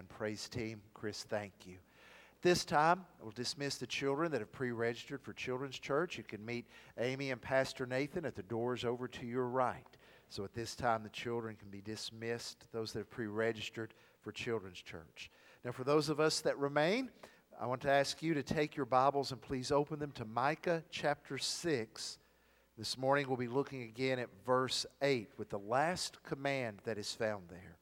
Amen. Praise team. Chris, thank you. This time, we'll dismiss the children that have pre registered for Children's Church. You can meet Amy and Pastor Nathan at the doors over to your right. So at this time, the children can be dismissed, those that have pre registered for Children's Church. Now, for those of us that remain, I want to ask you to take your Bibles and please open them to Micah chapter 6. This morning, we'll be looking again at verse 8 with the last command that is found there.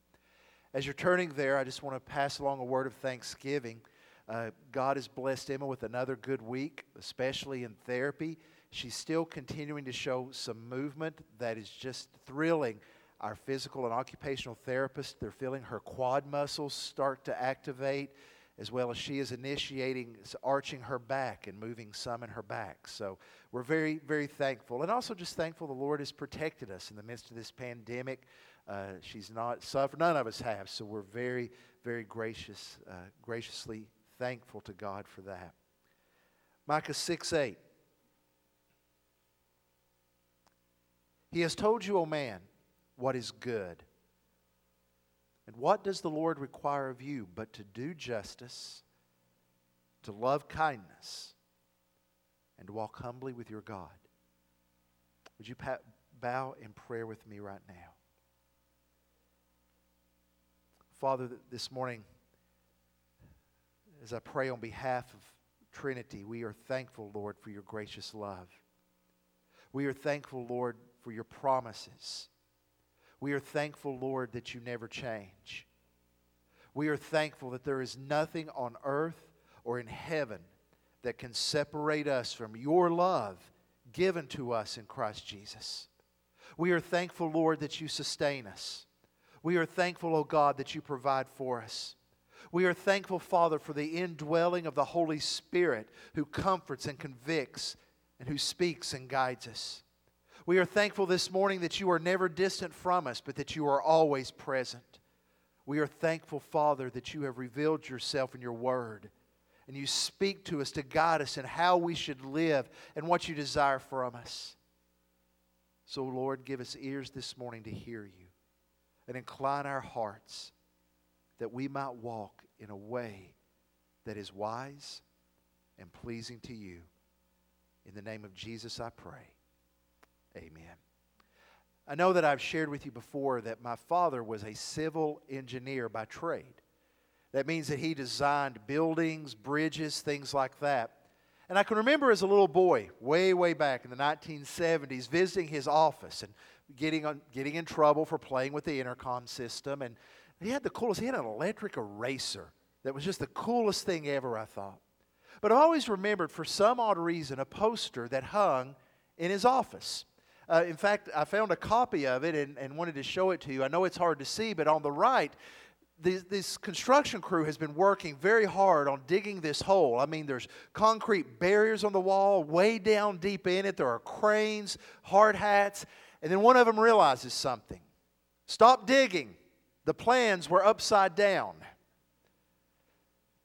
As you're turning there, I just want to pass along a word of thanksgiving. Uh, God has blessed Emma with another good week, especially in therapy. She's still continuing to show some movement that is just thrilling. Our physical and occupational therapists, they're feeling her quad muscles start to activate, as well as she is initiating arching her back and moving some in her back. So we're very, very thankful. And also just thankful the Lord has protected us in the midst of this pandemic. Uh, she's not suffered, none of us have. So we're very, very gracious, uh, graciously thankful to God for that. Micah 6 8. He has told you, O man, what is good. And what does the Lord require of you but to do justice, to love kindness, and to walk humbly with your God? Would you bow in prayer with me right now? Father, this morning, as I pray on behalf of Trinity, we are thankful, Lord, for your gracious love. We are thankful, Lord, for your promises. We are thankful, Lord, that you never change. We are thankful that there is nothing on earth or in heaven that can separate us from your love given to us in Christ Jesus. We are thankful, Lord, that you sustain us. We are thankful, O oh God, that you provide for us. We are thankful, Father, for the indwelling of the Holy Spirit who comforts and convicts and who speaks and guides us. We are thankful this morning that you are never distant from us, but that you are always present. We are thankful, Father, that you have revealed yourself in your word and you speak to us to guide us in how we should live and what you desire from us. So, Lord, give us ears this morning to hear you and incline our hearts that we might walk in a way that is wise and pleasing to you. In the name of Jesus, I pray. Amen. I know that I've shared with you before that my father was a civil engineer by trade. That means that he designed buildings, bridges, things like that. And I can remember as a little boy, way, way back in the 1970s, visiting his office and getting, on, getting in trouble for playing with the intercom system. And he had the coolest, he had an electric eraser that was just the coolest thing ever, I thought. But I always remembered, for some odd reason, a poster that hung in his office. Uh, in fact, I found a copy of it and, and wanted to show it to you. I know it's hard to see, but on the right, this, this, construction crew has been working very hard on digging this hole. I mean, there's concrete barriers on the wall, way down deep in it. There are cranes, hard hats. And then one of them realizes something. Stop digging. The plans were upside down.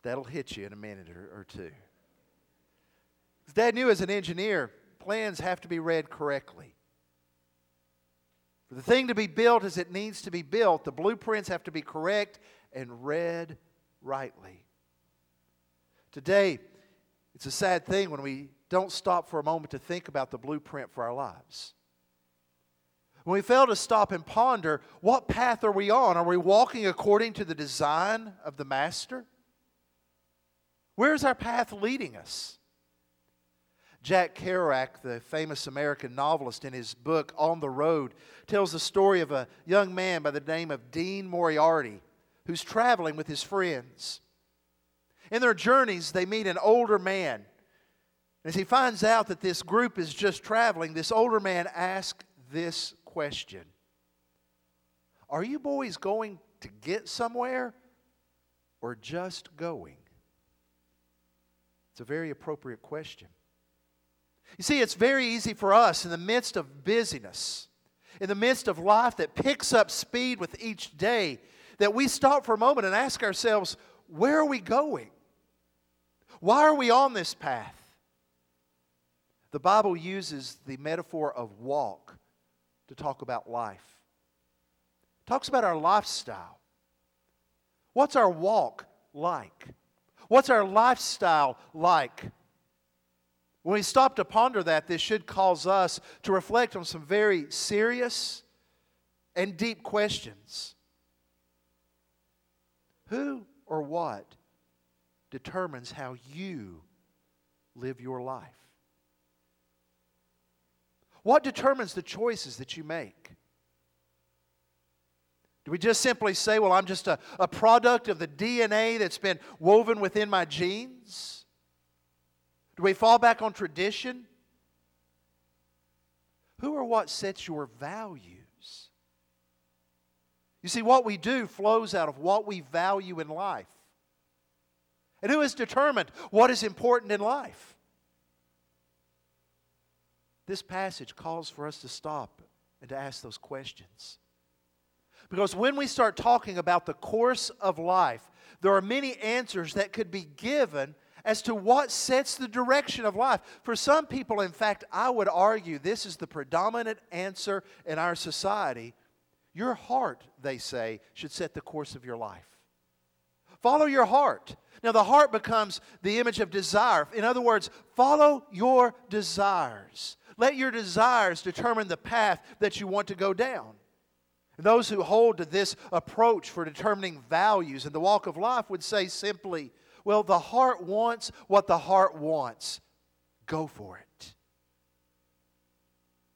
That'll hit you in a minute or, or two. Dad knew as an engineer, plans have to be read correctly. The thing to be built as it needs to be built, the blueprints have to be correct and read rightly. Today, it's a sad thing when we don't stop for a moment to think about the blueprint for our lives. When we fail to stop and ponder, what path are we on? Are we walking according to the design of the Master? Where is our path leading us? Jack Kerouac, the famous American novelist, in his book On the Road, tells the story of a young man by the name of Dean Moriarty who's traveling with his friends. In their journeys, they meet an older man. As he finds out that this group is just traveling, this older man asks this question Are you boys going to get somewhere or just going? It's a very appropriate question. You see, it's very easy for us in the midst of busyness, in the midst of life that picks up speed with each day, that we stop for a moment and ask ourselves, where are we going? Why are we on this path? The Bible uses the metaphor of walk to talk about life. It talks about our lifestyle. What's our walk like? What's our lifestyle like? When we stop to ponder that, this should cause us to reflect on some very serious and deep questions. Who or what determines how you live your life? What determines the choices that you make? Do we just simply say, well, I'm just a, a product of the DNA that's been woven within my genes? Do we fall back on tradition? Who or what sets your values? You see, what we do flows out of what we value in life. And who has determined what is important in life? This passage calls for us to stop and to ask those questions. Because when we start talking about the course of life, there are many answers that could be given as to what sets the direction of life. For some people, in fact, I would argue this is the predominant answer in our society. Your heart, they say, should set the course of your life. Follow your heart. Now, the heart becomes the image of desire. In other words, follow your desires. Let your desires determine the path that you want to go down. Those who hold to this approach for determining values in the walk of life would say simply, well, the heart wants what the heart wants. Go for it.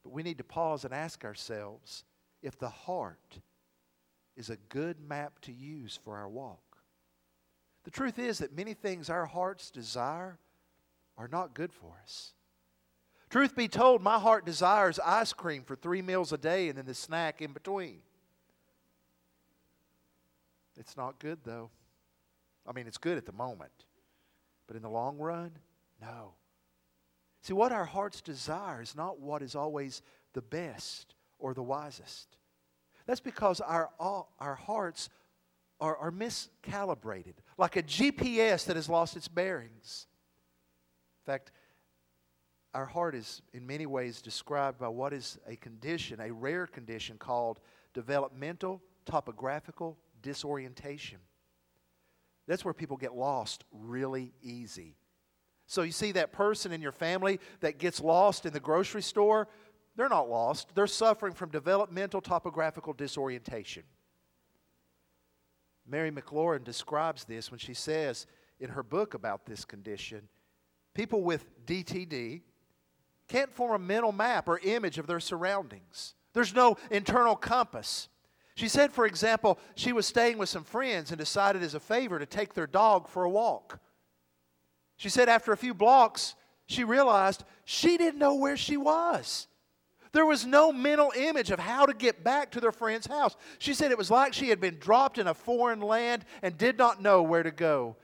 But we need to pause and ask ourselves if the heart is a good map to use for our walk. The truth is that many things our hearts desire are not good for us. Truth be told, my heart desires ice cream for three meals a day and then the snack in between. It's not good, though. I mean, it's good at the moment, but in the long run, no. See, what our hearts desire is not what is always the best or the wisest. That's because our, our hearts are, are miscalibrated, like a GPS that has lost its bearings. In fact, our heart is in many ways described by what is a condition, a rare condition called developmental topographical disorientation. That's where people get lost really easy. So you see that person in your family that gets lost in the grocery store, they're not lost. They're suffering from developmental topographical disorientation. Mary McLaurin describes this when she says in her book about this condition people with DTD can't form a mental map or image of their surroundings. There's no internal compass. She said, for example, she was staying with some friends and decided as a favor to take their dog for a walk. She said, after a few blocks, she realized she didn't know where she was. There was no mental image of how to get back to their friend's house. She said it was like she had been dropped in a foreign land and did not know where to go.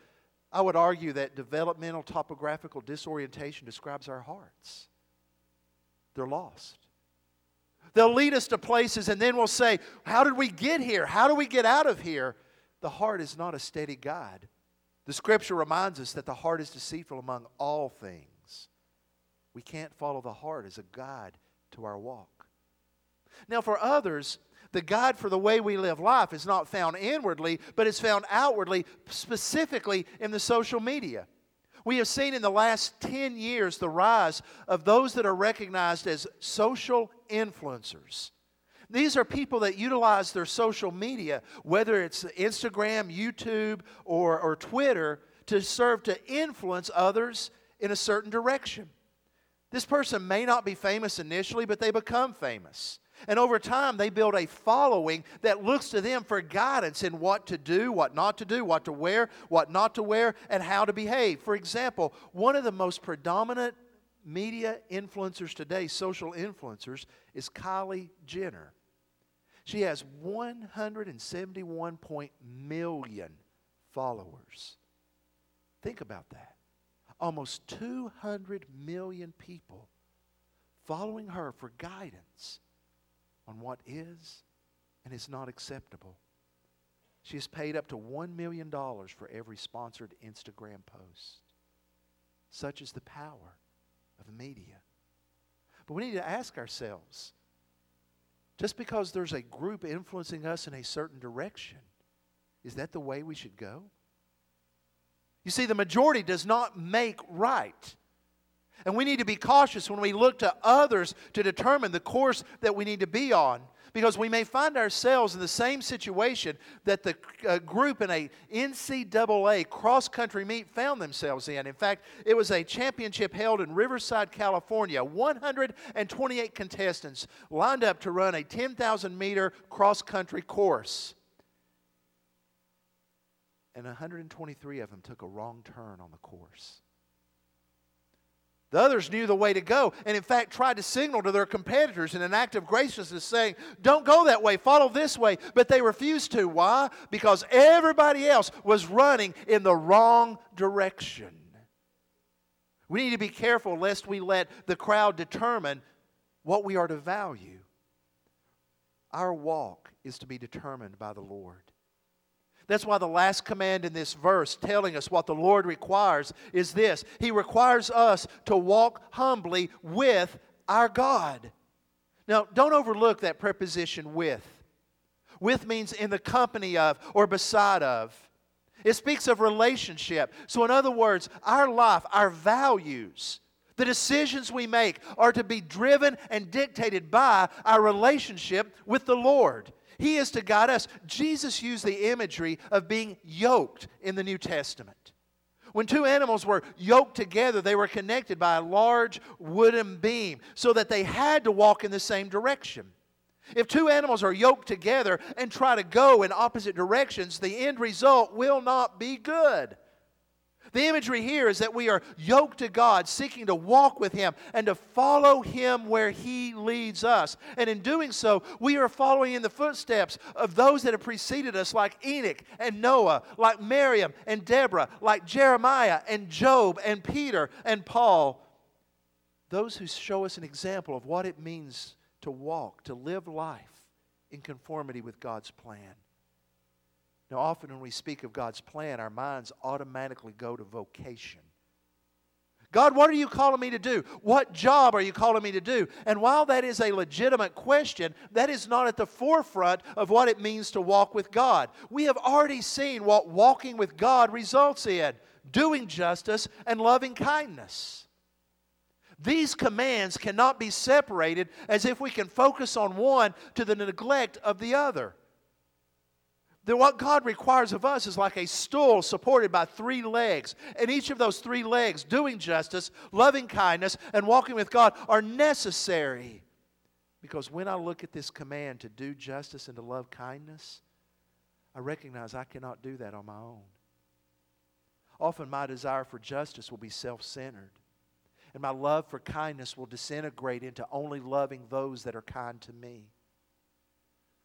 I would argue that developmental topographical disorientation describes our hearts. They're lost. They'll lead us to places, and then we'll say, How did we get here? How do we get out of here? The heart is not a steady guide. The scripture reminds us that the heart is deceitful among all things. We can't follow the heart as a guide to our walk. Now, for others, the guide for the way we live life is not found inwardly, but is found outwardly, specifically in the social media. We have seen in the last 10 years the rise of those that are recognized as social influencers. These are people that utilize their social media, whether it's Instagram, YouTube, or, or Twitter, to serve to influence others in a certain direction. This person may not be famous initially, but they become famous. And over time, they build a following that looks to them for guidance in what to do, what not to do, what to wear, what not to wear, and how to behave. For example, one of the most predominant media influencers today, social influencers, is Kylie Jenner. She has 171 point million followers. Think about that. Almost 200 million people following her for guidance on what is and is not acceptable. She has paid up to $1 million for every sponsored Instagram post. Such is the power of media. But we need to ask ourselves just because there's a group influencing us in a certain direction, Is that the way we should go? You see, the majority does not make right. And we need to be cautious when we look to others to determine the course that we need to be on because we may find ourselves in the same situation that the uh, group in a NCAA cross country meet found themselves in. In fact, it was a championship held in Riverside, California. 128 contestants lined up to run a 10,000 meter cross country course. And 123 of them took a wrong turn on the course. The others knew the way to go and, in fact, tried to signal to their competitors in an act of graciousness saying, Don't go that way, follow this way. But they refused to. Why? Because everybody else was running in the wrong direction. We need to be careful lest we let the crowd determine what we are to value. Our walk is to be determined by the Lord. That's why the last command in this verse, telling us what the Lord requires, is this He requires us to walk humbly with our God. Now, don't overlook that preposition with. With means in the company of or beside of. It speaks of relationship. So, in other words, our life, our values, the decisions we make are to be driven and dictated by our relationship with the Lord. He is to guide us. Jesus used the imagery of being yoked in the New Testament. When two animals were yoked together, they were connected by a large wooden beam so that they had to walk in the same direction. If two animals are yoked together and try to go in opposite directions, the end result will not be good. The imagery here is that we are yoked to God, seeking to walk with Him and to follow Him where He leads us. And in doing so, we are following in the footsteps of those that have preceded us, like Enoch and Noah, like Miriam and Deborah, like Jeremiah and Job and Peter and Paul. Those who show us an example of what it means to walk, to live life in conformity with God's plan. Now, often when we speak of God's plan, our minds automatically go to vocation. God, what are you calling me to do? What job are you calling me to do? And while that is a legitimate question, that is not at the forefront of what it means to walk with God. We have already seen what walking with God results in doing justice and loving kindness. These commands cannot be separated as if we can focus on one to the neglect of the other that what God requires of us is like a stool supported by three legs. And each of those three legs, doing justice, loving kindness, and walking with God, are necessary. Because when I look at this command to do justice and to love kindness, I recognize I cannot do that on my own. Often my desire for justice will be self centered, and my love for kindness will disintegrate into only loving those that are kind to me.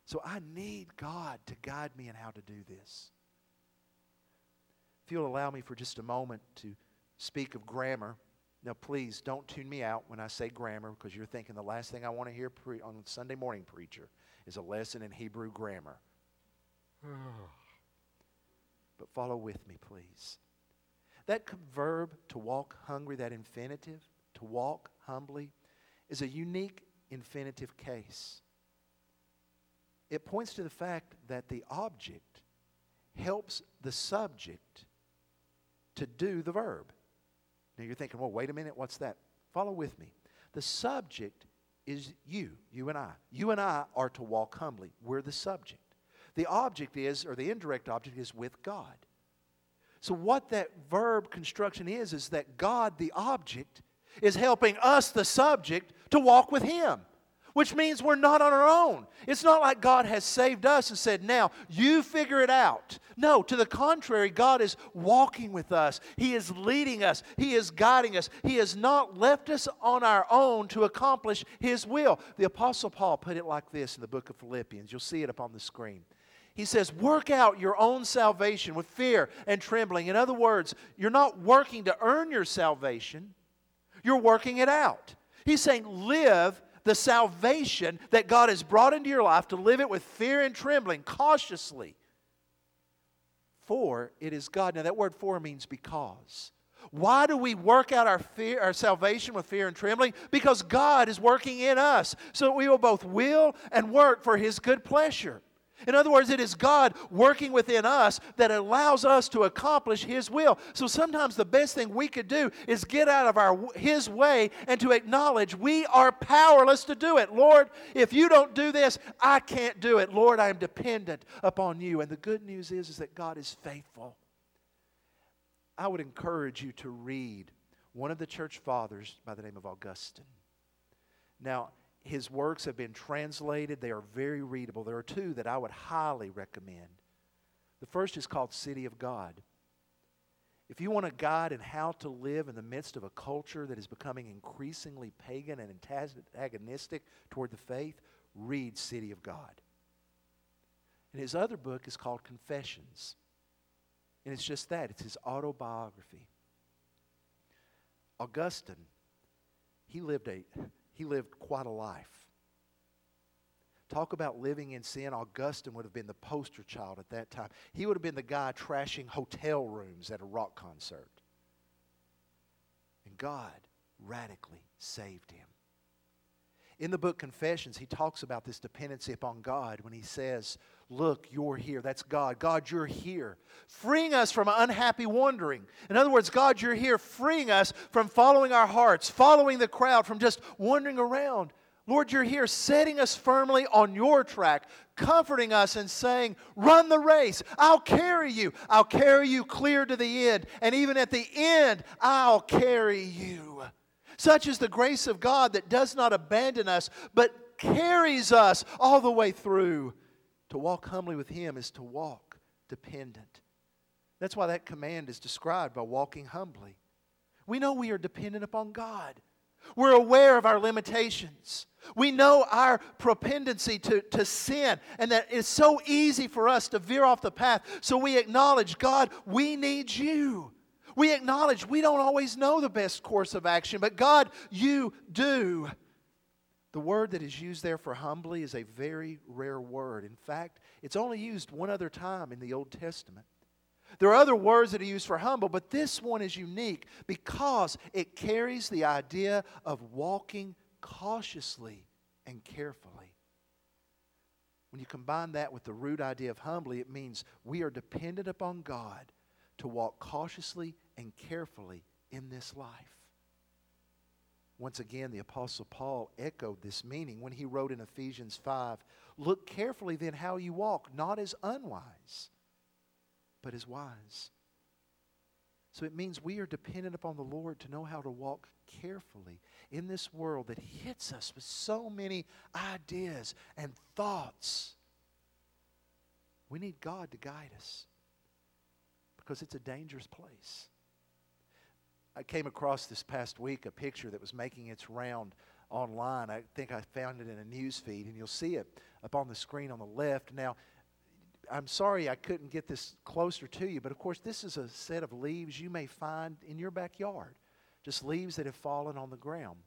So I need God to guide me in how to do this. If you'll allow me for just a moment to speak of grammar. Now, please don't tune me out when I say grammar because you're thinking the last thing I want to hear pre- on Sunday morning preacher is a lesson in Hebrew grammar. but follow with me, please. That verb to walk hungry, that infinitive, to walk humbly, is a unique infinitive case it points to the fact that the object helps the subject to do the verb. Now you're thinking, well, wait a minute, what's that? Follow with me. The subject is you, you and I. You and I are to walk humbly. We're the subject. The object is, or the indirect object is with God. So, what that verb construction is, is that God, the object, is helping us, the subject, to walk with Him which means we're not on our own. It's not like God has saved us and said, now you figure it out. No, to the contrary, God is walking with us, He is leading us, He is guiding us. He has not left us on our own to accomplish His will. The Apostle Paul put it like this in the book of Philippians. You'll see it up on the screen. He says, Work out your own salvation with fear and trembling. In other words, you're not working to earn your salvation, you're working it out. He's saying, Live the salvation that God has brought into your life to live it with fear and trembling, cautiously. For it is God. Now, that word for means because. Why do we work out our fear, our salvation with fear and trembling? Because God is working in us, so that we will both will and work for His good pleasure. In other words, it is God working within us that allows us to accomplish His will. So sometimes the best thing we could do is get out of our, His way and to acknowledge we are powerless to do it. Lord, if you don't do this, I can't do it. Lord, I am dependent upon you. And the good news is, is that God is faithful. I would encourage you to read one of the church fathers by the name of Augustine. Now, his works have been translated. They are very readable. There are two that I would highly recommend. The first is called City of God. If you want a guide in how to live in the midst of a culture that is becoming increasingly pagan and antagonistic toward the faith, read City of God. And his other book is called Confessions. And it's just that it's his autobiography. Augustine, he lived a he lived quite a life. Talk about living in sin. Augustine would have been the poster child at that time. He would have been the guy trashing hotel rooms at a rock concert. And God radically saved him. In the book Confessions, he talks about this dependency upon God when he says, Look, you're here. That's God. God, you're here. Freeing us from unhappy wandering. In other words, God, you're here, freeing us from following our hearts, following the crowd, from just wandering around. Lord, you're here, setting us firmly on your track, comforting us and saying, Run the race. I'll carry you. I'll carry you clear to the end. And even at the end, I'll carry you. Such is the grace of God that does not abandon us, but carries us all the way through. To walk humbly with Him is to walk dependent. That's why that command is described by walking humbly. We know we are dependent upon God. We're aware of our limitations. We know our propendency to, to sin and that it's so easy for us to veer off the path. So we acknowledge, God, we need you. We acknowledge we don't always know the best course of action, but God, you do. The word that is used there for humbly is a very rare word. In fact, it's only used one other time in the Old Testament. There are other words that are used for humble, but this one is unique because it carries the idea of walking cautiously and carefully. When you combine that with the root idea of humbly, it means we are dependent upon God to walk cautiously and carefully in this life. Once again, the Apostle Paul echoed this meaning when he wrote in Ephesians 5 Look carefully then how you walk, not as unwise, but as wise. So it means we are dependent upon the Lord to know how to walk carefully in this world that hits us with so many ideas and thoughts. We need God to guide us because it's a dangerous place. I came across this past week a picture that was making its round online. I think I found it in a news feed, and you'll see it up on the screen on the left. Now, I'm sorry I couldn't get this closer to you, but of course, this is a set of leaves you may find in your backyard, just leaves that have fallen on the ground.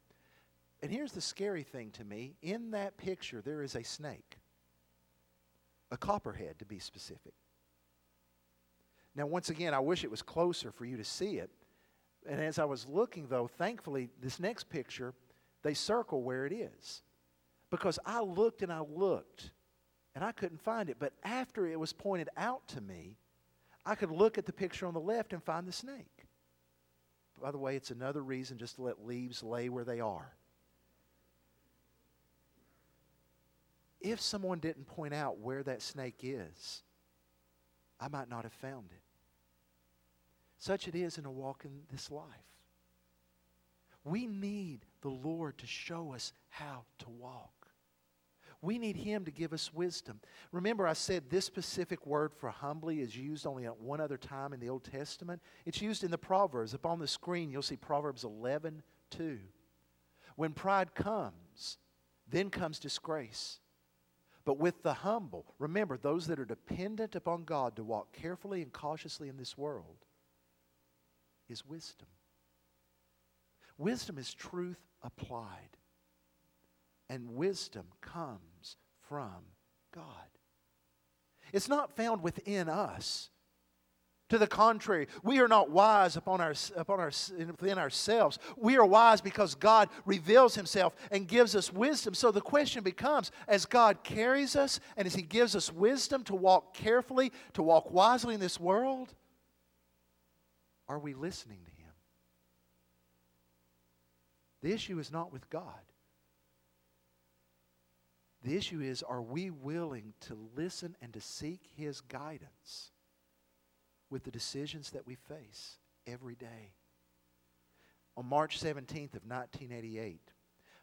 And here's the scary thing to me in that picture, there is a snake, a copperhead to be specific. Now, once again, I wish it was closer for you to see it, and as I was looking, though, thankfully, this next picture, they circle where it is. Because I looked and I looked, and I couldn't find it. But after it was pointed out to me, I could look at the picture on the left and find the snake. By the way, it's another reason just to let leaves lay where they are. If someone didn't point out where that snake is, I might not have found it. Such it is in a walk in this life. We need the Lord to show us how to walk. We need Him to give us wisdom. Remember, I said this specific word for humbly is used only at one other time in the Old Testament. It's used in the Proverbs. Up on the screen, you'll see Proverbs 11 2. When pride comes, then comes disgrace. But with the humble, remember, those that are dependent upon God to walk carefully and cautiously in this world, is wisdom. Wisdom is truth applied. And wisdom comes from God. It's not found within us To the contrary, we are not wise upon our, upon our, within ourselves. We are wise because God reveals Himself and gives us wisdom. So the question becomes as God carries us and as He gives us wisdom to walk carefully, to walk wisely in this world, are we listening to Him? The issue is not with God. The issue is are we willing to listen and to seek His guidance? with the decisions that we face every day. On March 17th of 1988,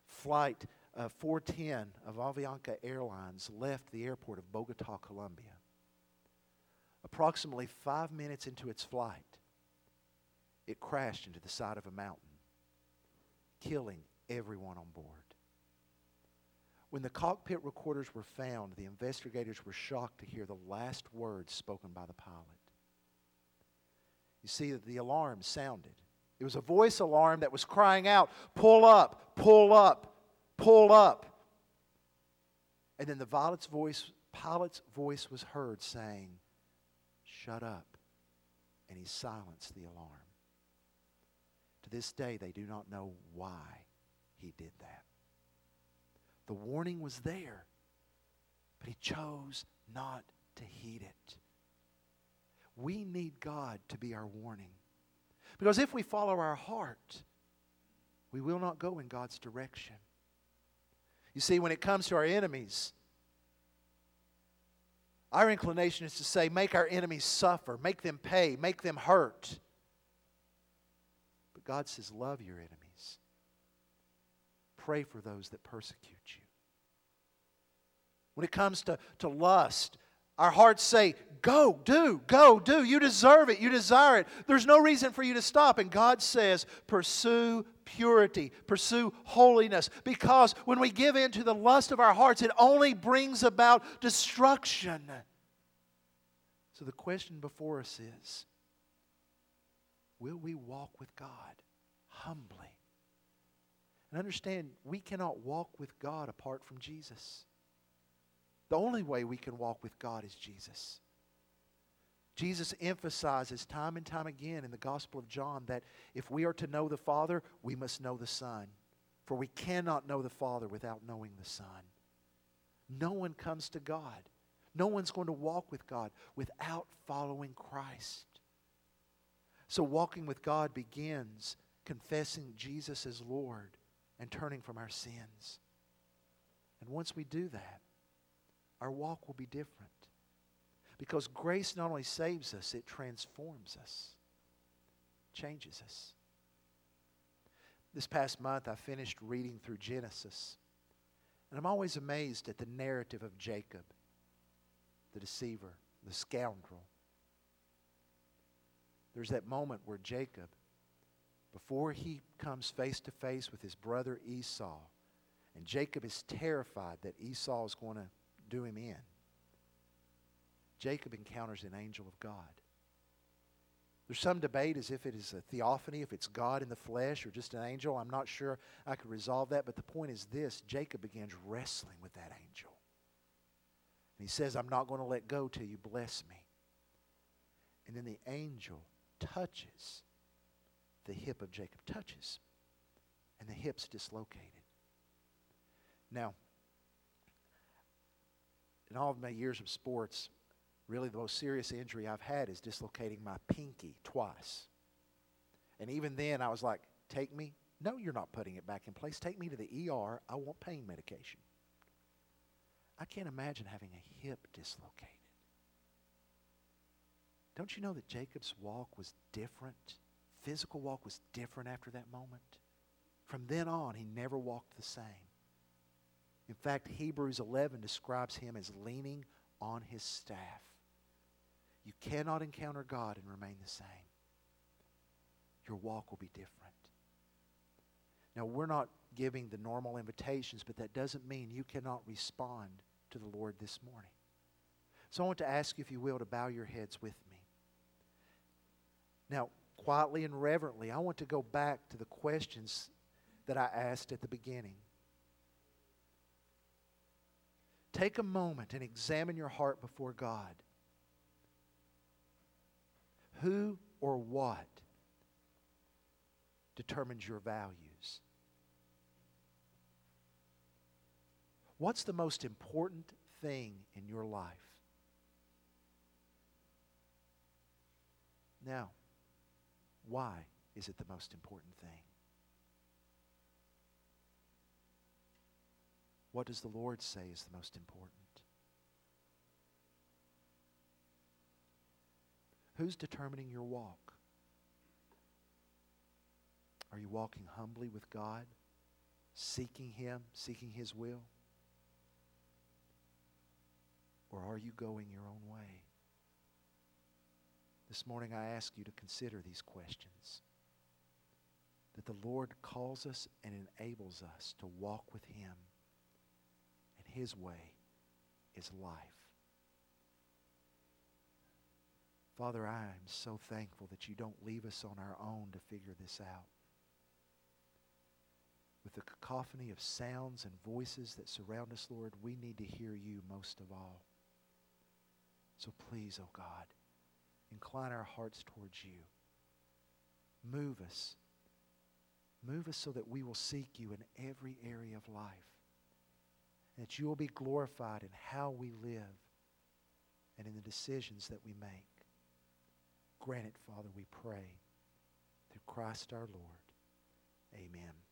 flight uh, 410 of Avianca Airlines left the airport of Bogota, Colombia. Approximately five minutes into its flight, it crashed into the side of a mountain, killing everyone on board. When the cockpit recorders were found, the investigators were shocked to hear the last words spoken by the pilot you see that the alarm sounded. It was a voice alarm that was crying out, Pull up, pull up, pull up. And then the pilot's voice, pilot's voice was heard saying, Shut up. And he silenced the alarm. To this day, they do not know why he did that. The warning was there, but he chose not to heed it we need God to be our warning. Because if we follow our heart, we will not go in God's direction. You see, when it comes to our enemies, our inclination is to say, make our enemies suffer, make them pay, make them hurt. God says, love your enemies, pray for those that persecute you. When it comes to, to lust, our hearts say, Go, do, go, do. You deserve it. You desire it. There's no reason for you to stop. And God says, Pursue purity, pursue holiness. Because when we give in to the lust of our hearts, it only brings about destruction. So the question before us is Will we walk with God humbly? And understand, we cannot walk with God apart from Jesus. The only way we can walk with God is Jesus. Jesus emphasizes time and time again in the Gospel of John that if we are to know the Father, we must know the Son. For we cannot know the Father without knowing the Son. No one comes to God. No one's going to walk with God without following Christ. So, walking with God begins confessing Jesus as Lord and turning from our sins. And once we do that, our walk will be different. Because grace not only saves us, it transforms us, changes us. This past month, I finished reading through Genesis. And I'm always amazed at the narrative of Jacob, the deceiver, the scoundrel. There's that moment where Jacob, before he comes face to face with his brother Esau, and Jacob is terrified that Esau is going to do him in. Jacob encounters an angel of God. There's some debate as if it is a theophany, if it's God in the flesh or just an angel. I'm not sure I could resolve that, but the point is this Jacob begins wrestling with that angel. And he says, I'm not going to let go till you bless me. And then the angel touches the hip of Jacob, touches, and the hip's dislocated. Now, in all of my years of sports, really the most serious injury I've had is dislocating my pinky twice. And even then, I was like, take me? No, you're not putting it back in place. Take me to the ER. I want pain medication. I can't imagine having a hip dislocated. Don't you know that Jacob's walk was different? Physical walk was different after that moment. From then on, he never walked the same. In fact, Hebrews 11 describes him as leaning on his staff. You cannot encounter God and remain the same. Your walk will be different. Now, we're not giving the normal invitations, but that doesn't mean you cannot respond to the Lord this morning. So I want to ask you, if you will, to bow your heads with me. Now, quietly and reverently, I want to go back to the questions that I asked at the beginning. Take a moment and examine your heart before God. Who or what determines your values? What's the most important thing in your life? Now, why is it the most important thing? What does the Lord say is the most important? Who's determining your walk? Are you walking humbly with God, seeking Him, seeking His will? Or are you going your own way? This morning I ask you to consider these questions. That the Lord calls us and enables us to walk with Him, and His way is life. Father, I am so thankful that you don't leave us on our own to figure this out. With the cacophony of sounds and voices that surround us, Lord, we need to hear you most of all. So please, oh God, incline our hearts towards you. Move us. Move us so that we will seek you in every area of life. That you will be glorified in how we live and in the decisions that we make. Grant it, Father, we pray. Through Christ our Lord. Amen.